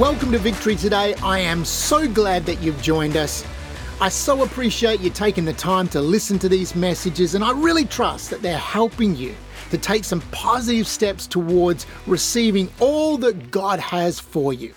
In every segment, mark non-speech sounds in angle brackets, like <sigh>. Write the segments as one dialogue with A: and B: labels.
A: Welcome to Victory Today. I am so glad that you've joined us. I so appreciate you taking the time to listen to these messages, and I really trust that they're helping you to take some positive steps towards receiving all that God has for you.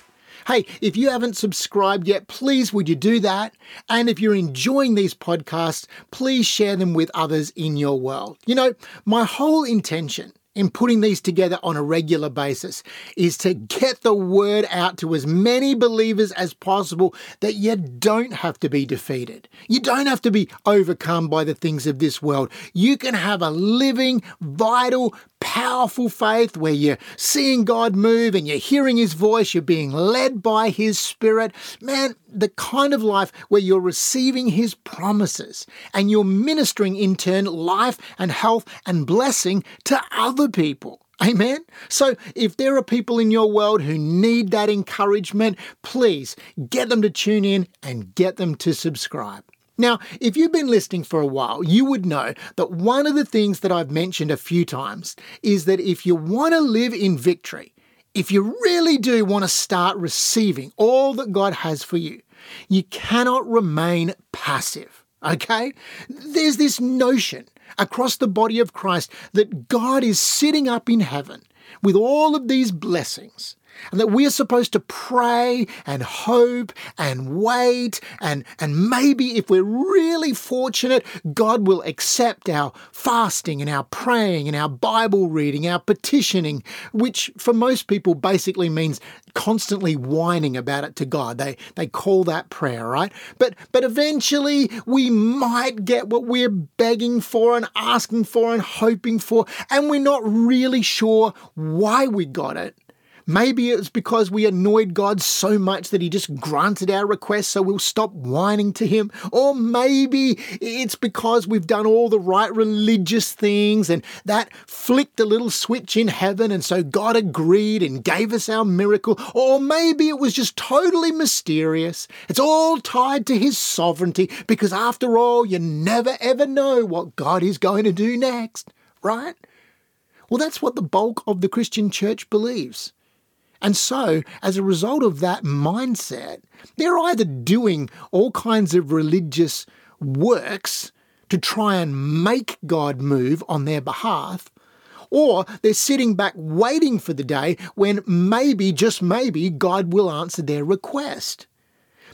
A: Hey, if you haven't subscribed yet, please would you do that? And if you're enjoying these podcasts, please share them with others in your world. You know, my whole intention in putting these together on a regular basis is to get the word out to as many believers as possible that you don't have to be defeated. You don't have to be overcome by the things of this world. You can have a living, vital, powerful faith where you're seeing God move and you're hearing His voice, you're being led by His Spirit. Man, the kind of life where you're receiving His promises and you're ministering in turn life and health and blessing to other people. Amen. So if there are people in your world who need that encouragement, please get them to tune in and get them to subscribe. Now, if you've been listening for a while, you would know that one of the things that I've mentioned a few times is that if you want to live in victory, if you really do want to start receiving all that God has for you, you cannot remain passive. Okay? There's this notion across the body of Christ that God is sitting up in heaven with all of these blessings and that we are supposed to pray and hope and wait and and maybe if we're really fortunate God will accept our fasting and our praying and our bible reading our petitioning which for most people basically means constantly whining about it to God. They they call that prayer right? But but eventually we might get what we're begging for and asking for and hoping for and we're not really sure why we got it Maybe it's because we annoyed God so much that He just granted our request so we'll stop whining to Him. Or maybe it's because we've done all the right religious things and that flicked a little switch in heaven and so God agreed and gave us our miracle. Or maybe it was just totally mysterious. It's all tied to His sovereignty because after all, you never ever know what God is going to do next, right? Well, that's what the bulk of the Christian church believes. And so, as a result of that mindset, they're either doing all kinds of religious works to try and make God move on their behalf, or they're sitting back waiting for the day when maybe, just maybe, God will answer their request.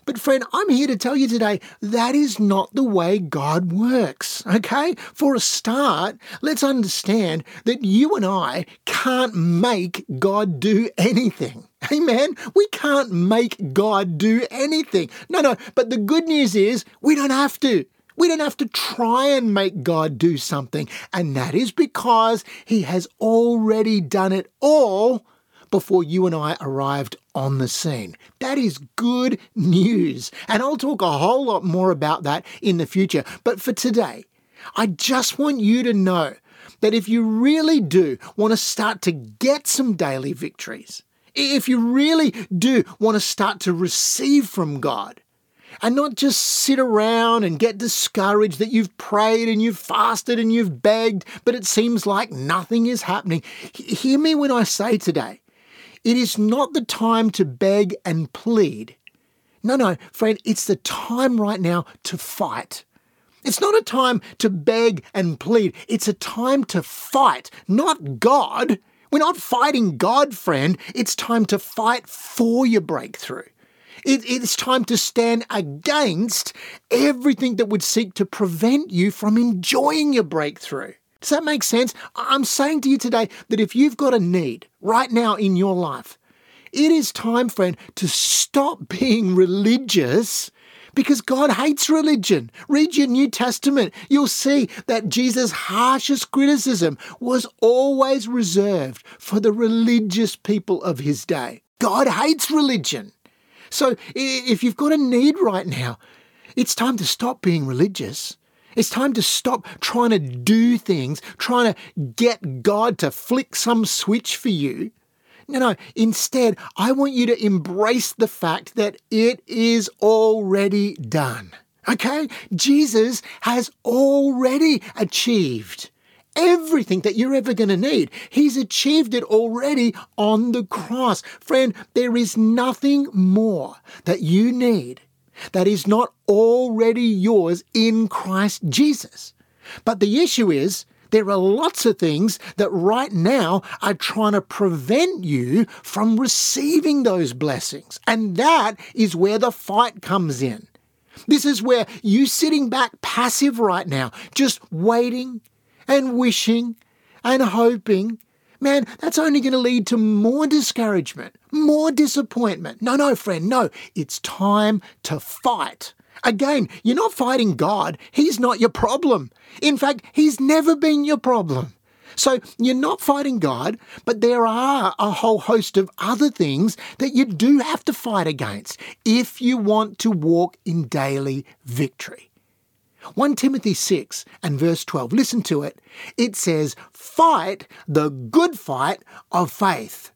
A: But, friend, I'm here to tell you today that is not the way God works, okay? For a start, let's understand that you and I can't make God do anything. Amen. We can't make God do anything. No, no. But the good news is we don't have to. We don't have to try and make God do something. And that is because He has already done it all before you and I arrived on the scene. That is good news. And I'll talk a whole lot more about that in the future. But for today, I just want you to know that if you really do want to start to get some daily victories, if you really do want to start to receive from God, and not just sit around and get discouraged that you've prayed and you've fasted and you've begged, but it seems like nothing is happening. Hear me when I say today it is not the time to beg and plead. No, no, friend, it's the time right now to fight. It's not a time to beg and plead. It's a time to fight, not God. We're not fighting God, friend. It's time to fight for your breakthrough. It, it's time to stand against everything that would seek to prevent you from enjoying your breakthrough. Does that make sense? I'm saying to you today that if you've got a need right now in your life, it is time, friend, to stop <laughs> being religious because God hates religion. Read your New Testament. You'll see that Jesus' harshest criticism was always reserved for the religious people of his day. God hates religion. So if you've got a need right now, it's time to stop being religious it's time to stop trying to do things, trying to get God to flick some switch for you. No, no, instead, I want you to embrace the fact that it is already done. Okay? Jesus has already achieved everything that you're ever going to need. He's achieved it already on the cross. Friend, there is nothing more that you need that is not already yours in Christ Jesus. But the issue is, there are lots of things that right now are trying to prevent you from receiving those blessings. And that is where the fight comes in. This is where you sitting back passive right now, just waiting and wishing and hoping. Man, that's only going to lead to more discouragement, more disappointment. No, no, friend, no. It's time to fight. Again, you're not fighting God. He's not your problem. In fact, He's never been your problem. So you're not fighting God, but there are a whole host of other things that you do have to fight against if you want to walk in daily victory. 1 Timothy 6 and verse 12, listen to it. It says, Fight the good fight of faith.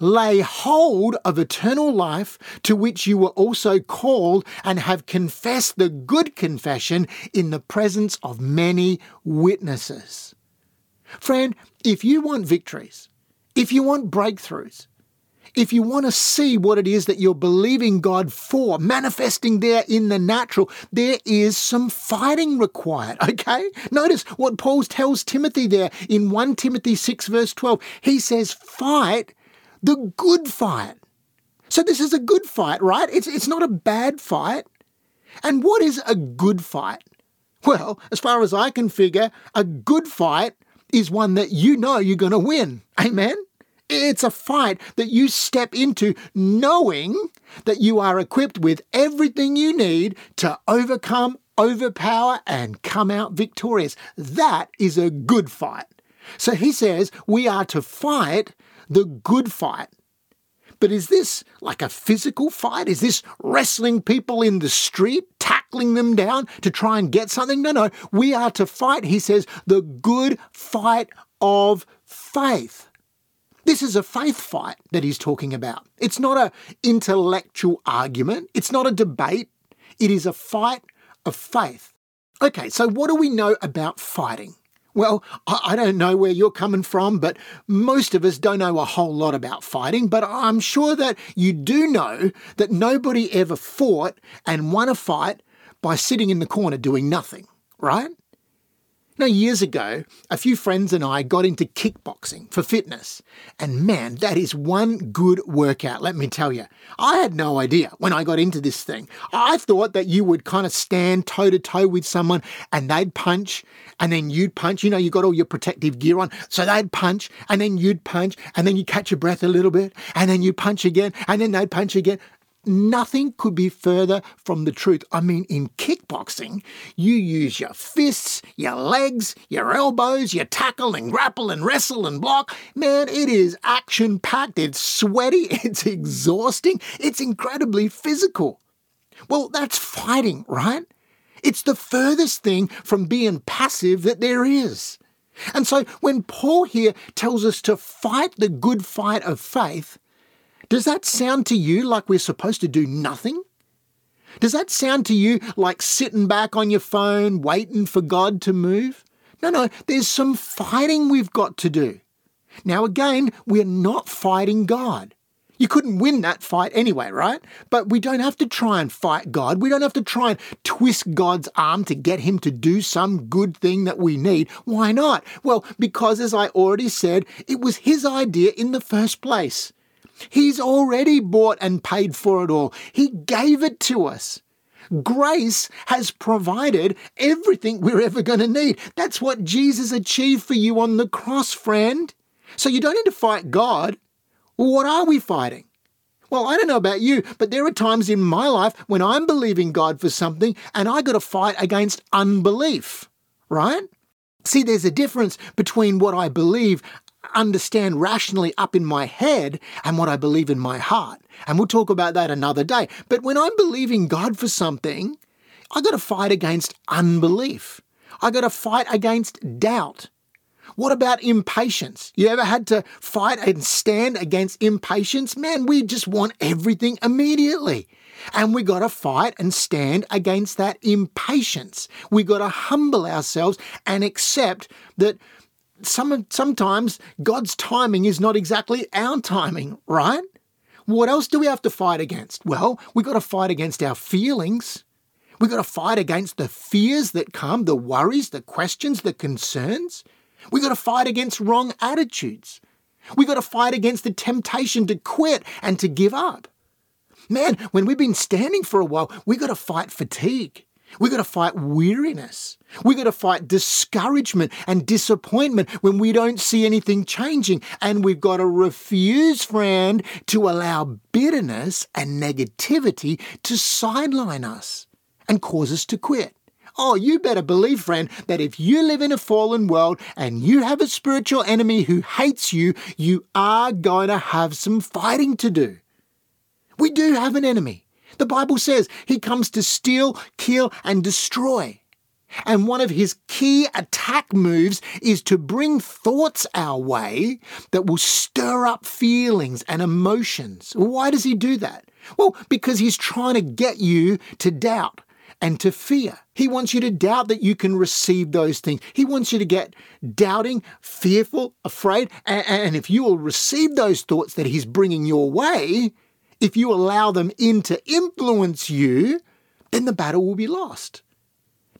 A: Lay hold of eternal life to which you were also called and have confessed the good confession in the presence of many witnesses. Friend, if you want victories, if you want breakthroughs, if you want to see what it is that you're believing God for, manifesting there in the natural, there is some fighting required, <laughs> okay? Notice what Paul tells Timothy there in 1 Timothy 6, verse 12. He says, Fight the good fight. So this is a good fight, right? It's, it's not a bad fight. And what is a good fight? Well, as far as I can figure, a good fight is one that you know you're going to win. Amen? It's a fight that you step into knowing that you are equipped with everything you need to overcome, overpower, and come out victorious. That is a good fight. So he says we are to fight the good fight. But is this like a physical fight? Is this wrestling people in the street, tackling them down to try and get something? No, no. We are to fight, he says, the good fight of faith. This is a faith fight that he's talking about. It's not an intellectual argument, it's not a debate, it is a fight of faith. Okay, so what do we know about fighting? Well, I don't know where you're coming from, but most of us don't know a whole lot about fighting. But I'm sure that you do know that nobody ever fought and won a fight by sitting in the corner doing nothing, right? Now, years ago, a few friends and I got into kickboxing for fitness. And man, that is one good workout, let me tell you. I had no idea when I got into this thing. I thought that you would kind of stand toe to toe with someone and they'd punch and then you'd punch. You know, you got all your protective gear on. So they'd punch and then you'd punch and then you catch your breath a little bit and then you punch again and then they'd punch again nothing could be further from the truth. I mean, in kickboxing, you use your fists, your legs, your elbows, you tackle and grapple and wrestle and block. Man, it is action packed, it's sweaty, <laughs> it's exhausting, it's incredibly physical. Well, that's fighting, right? It's the furthest thing from being passive that there is. And so when Paul here tells us to fight the good fight of faith, does that sound to you like we're supposed to do nothing? Does that sound to you like sitting back on your phone waiting for God to move? No, no, there's some fighting we've got to do. Now, again, we're not fighting God. You couldn't win that fight anyway, right? But we don't have to try and fight God. We don't have to try and twist God's arm to get him to do some good thing that we need. Why not? Well, because as I already said, it was his idea in the first place. He's already bought and paid for it all. He gave it to us. Grace has provided everything we're ever going to need. That's what Jesus achieved for you on the cross, friend. So you don't need to fight God. what are we fighting? Well, I don't know about you, but there are times in my life when I'm believing God for something and I got to fight against unbelief, right? See, there's a difference between what I believe understand rationally up in my head and what I believe in my heart. And we'll talk about that another day. But when I'm believing God for something, I got to fight against unbelief. I got to fight against doubt. What about impatience? You ever had to fight and stand against impatience? Man, we just want everything immediately. And we got to fight and stand against that impatience. We got to humble ourselves and accept that some, sometimes God's timing is not exactly our timing, right? What else do we have to fight against? Well, we've got to fight against our feelings. We've got to fight against the fears that come, the worries, the questions, the concerns. We've got to fight against wrong attitudes. We've got to fight against the temptation to quit and to give up. Man, when we've been standing for a while, we've got to fight fatigue. We've got to fight weariness. We've got to fight discouragement and disappointment when we don't see anything changing. And we've got to refuse, friend, to allow bitterness and negativity to sideline us and cause us to quit. Oh, you better believe, friend, that if you live in a fallen world and you have a spiritual enemy who hates you, you are going to have some fighting to do. We do have an enemy. The Bible says he comes to steal, kill, and destroy. And one of his key attack moves is to bring thoughts our way that will stir up feelings and emotions. Why does he do that? Well, because he's trying to get you to doubt and to fear. He wants you to doubt that you can receive those things. He wants you to get doubting, fearful, afraid. And, if you will receive those thoughts that he's bringing your way, if you allow them in to influence you, then the battle will be lost.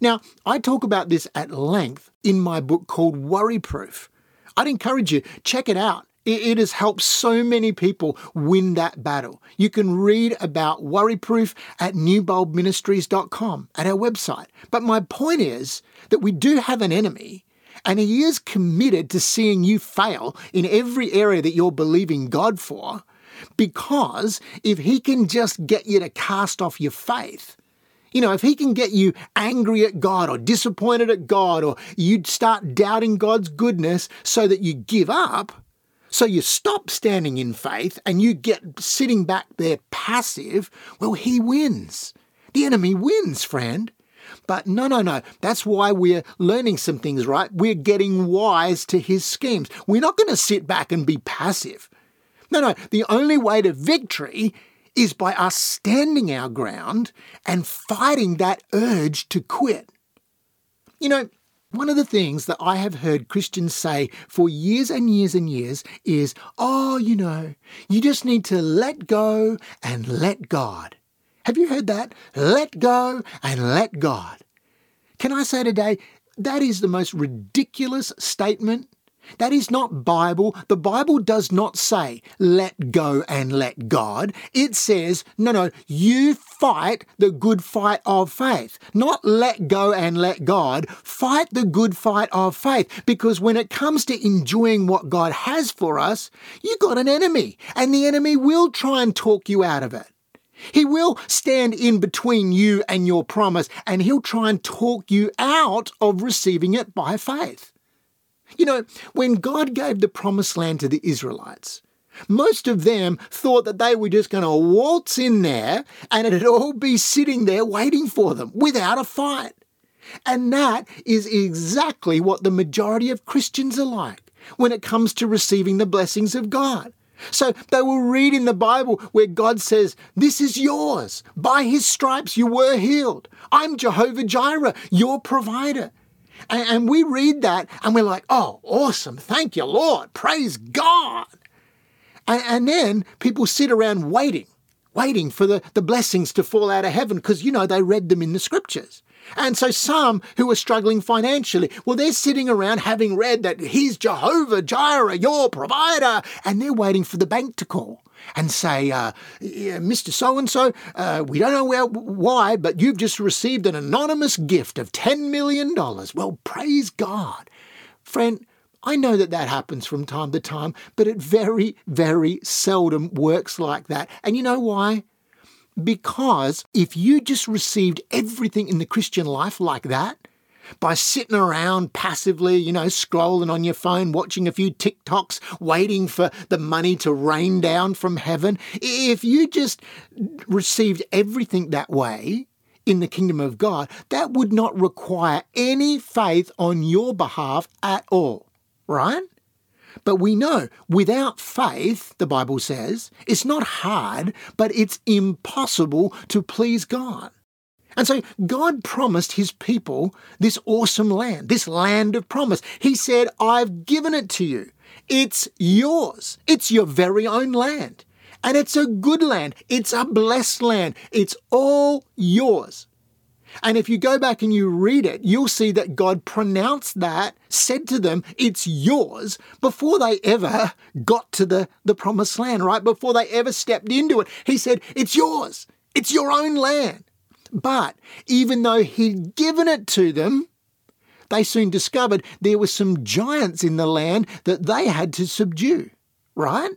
A: Now, I talk about this at length in my book called Worry Proof. I'd encourage you, check it out. It has helped so many people win that battle. You can read about Worryproof at newboldministries.com at our website. But my point is that we do have an enemy and he is committed to seeing you fail in every area that you're believing God for because if he can just get you to cast off your faith, you know, if he can get you angry at God or disappointed at God or you start doubting God's goodness so that you give up, so you stop standing in faith and you get sitting back there passive, well, he wins. The enemy wins, friend. But no, no, no. That's why we're learning some things, right? We're getting wise to his schemes. We're not going to sit back and be passive. No, no. The only way to victory is by us standing our ground and fighting that urge to quit. You know, one of the things that I have heard Christians say for years and years and years is, oh, you know, you just need to let go and let God. Have you heard that? Let go and let God. Can I say today, that is the most ridiculous statement that is not Bible. The Bible does not say, let go and let God. It says, no, no, you fight the good fight of faith. Not let go and let God. Fight the good fight of faith. Because when it comes to enjoying what God has for us, you got an enemy. And the enemy will try and talk you out of it. He will stand in between you and your promise, and he'll try and talk you out of receiving it by faith. You know, when God gave the promised land to the Israelites, most of them thought that they were just going to waltz in there and it'd all be sitting there waiting for them without a fight. And that is exactly what the majority of Christians are like when it comes to receiving the blessings of God. So they will read in the Bible where God says, This is yours. By his stripes you were healed. I'm Jehovah Jireh, your provider. And, and we read that and we're like, oh, awesome. Thank you, Lord. Praise God. And, and then people sit around waiting, waiting for the, the blessings to fall out of heaven because, you know, they read them in the scriptures. And so some who are struggling financially, well, they're sitting around having read that He's Jehovah Jireh, your provider, and they're waiting for the bank to call and say, uh, Mr. So and so, we don't know where, why, but you've just received an anonymous gift of $10 million. Well, praise God. Friend, I know that that happens from time to time, but it very, very seldom works like that. And you know why? Because if you just received everything in the Christian life like that, by sitting around passively, you know, scrolling on your phone, watching a few TikToks, waiting for the money to rain down from heaven. If you just received everything that way, in the kingdom of God, that would not require any faith on your behalf at all, right? But we know without faith, the Bible says, it's not hard, but it's impossible to please God. And so God promised his people this awesome land, this land of promise. He said, I've given it to you. It's yours. It's your very own land. And it's a good land. It's a blessed land. It's all yours. And if you go back and you read it, you'll see that God pronounced that, said to them, it's yours, before they ever got to the, the promised land, right? Before they ever stepped into it. He said, it's yours. It's your own land. But even though he'd given it to them, they soon discovered there were some giants in the land that they had to subdue, right?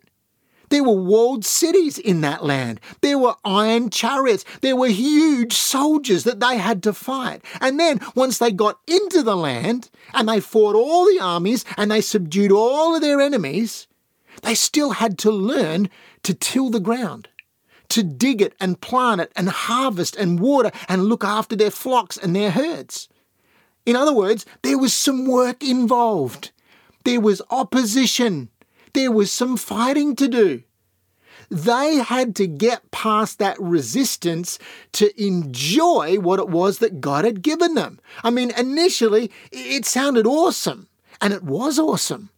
A: There were walled cities in that land. There were iron chariots. There were huge soldiers that they had to fight. And then once they got into the land and they fought all the armies and they subdued all of their enemies, they still had to learn to till the ground, to dig it and plant it and harvest and water and look after their flocks and their herds. In other words, there was some work involved. There was opposition there was some fighting to do. They had to get past that resistance to enjoy what it was that God had given them. I mean, initially, it sounded awesome, and it was awesome.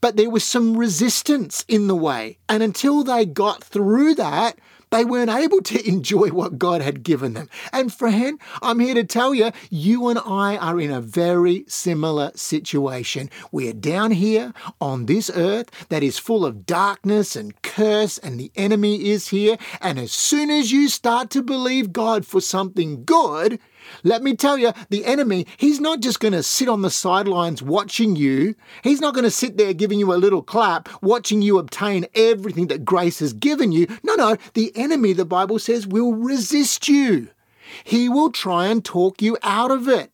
A: But there was some resistance in the way. And until they got through that, they weren't able to <laughs> enjoy what God had given them. And friend, I'm here to tell you, you and I are in a very similar situation. We're down here on this earth that is full of darkness and curse, and the enemy is here. And as soon as you start to believe God for something good, let me tell you, the enemy, he's not just going to sit on the sidelines watching you. He's not going to sit there giving you a little clap, watching you obtain everything that grace has given you. No, no, the enemy, the Bible says, will resist you. He will try and talk you out of it.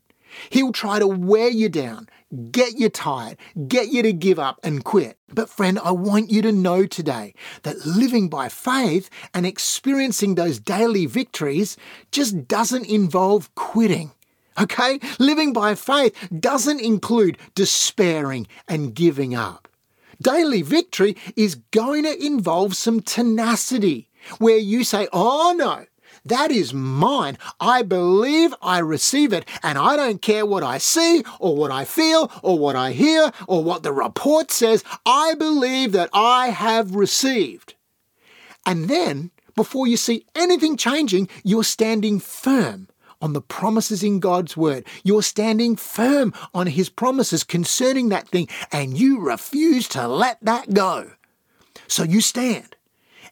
A: He'll try to wear you down get you tired, get you to give up and quit. But, friend, I want you to know today that living by faith and experiencing those daily victories just doesn't involve quitting. Okay? Living by faith doesn't include despairing and giving up. Daily victory is going to involve some tenacity where you say, Oh no, that is mine. I believe I receive it, and I don't care what I see, or what I feel, or what I hear, or what the report says. I believe that I have received. And then, before you see anything changing, you're standing firm on the promises in God's word. You're standing firm on his promises concerning that thing, and you refuse to let that go. So you stand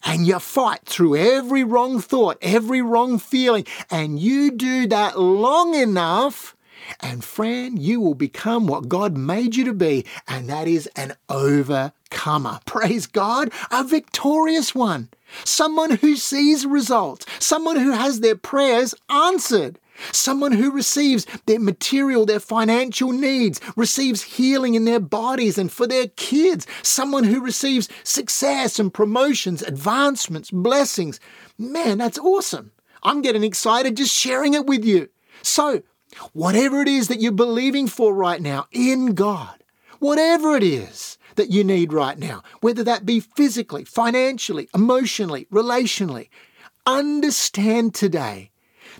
A: and you fight through every wrong thought, every wrong feeling, and you do that long enough, and friend, you will become what God made you to be, and that is an overcomer. <laughs> Praise God, a victorious one. Someone who sees results, someone who has their prayers answered. Someone who receives their material, their financial needs, receives healing in their bodies and for their kids. Someone who receives success and promotions, advancements, blessings. Man, that's awesome. I'm getting excited just sharing it with you. So, whatever it is that you're believing for right now in God, whatever it is that you need right now, whether that be physically, financially, emotionally, relationally, understand today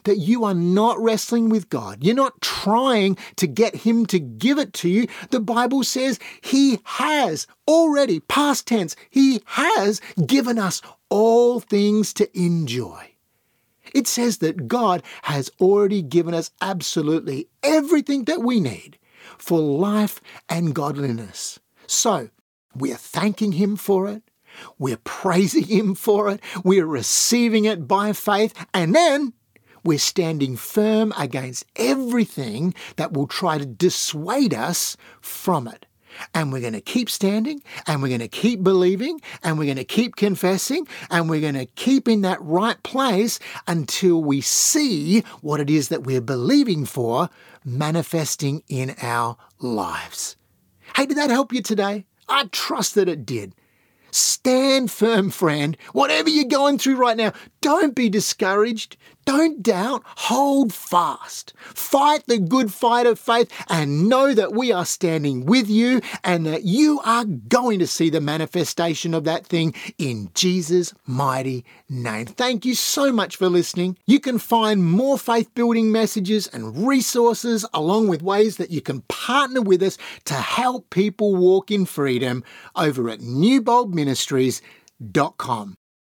A: that you are not wrestling with God. You're not trying to get Him to give it to you. The Bible says He has already, past tense, He has given us all things to enjoy. It says that God has already given us absolutely everything that we need for life and godliness. So, we're thanking Him for it. We're praising Him for it. We're receiving it by faith. And then we're standing firm against everything that will try to dissuade us from it. And we're going to keep standing and we're going to keep believing and we're going to keep confessing and we're going to keep in that right place until we see what it is that we're believing for manifesting in our lives. Hey, did that help you today? I trust that it did. Stand firm, friend. Whatever you're going through right now, don't be discouraged. Don't doubt, hold fast. Fight the good fight of faith and know that we are standing with you and that you are going to see the manifestation of that thing in Jesus' mighty name. Thank you so much for listening. You can find more faith building messages and resources along with ways that you can partner with us to help people walk in freedom over at newboldministries.com.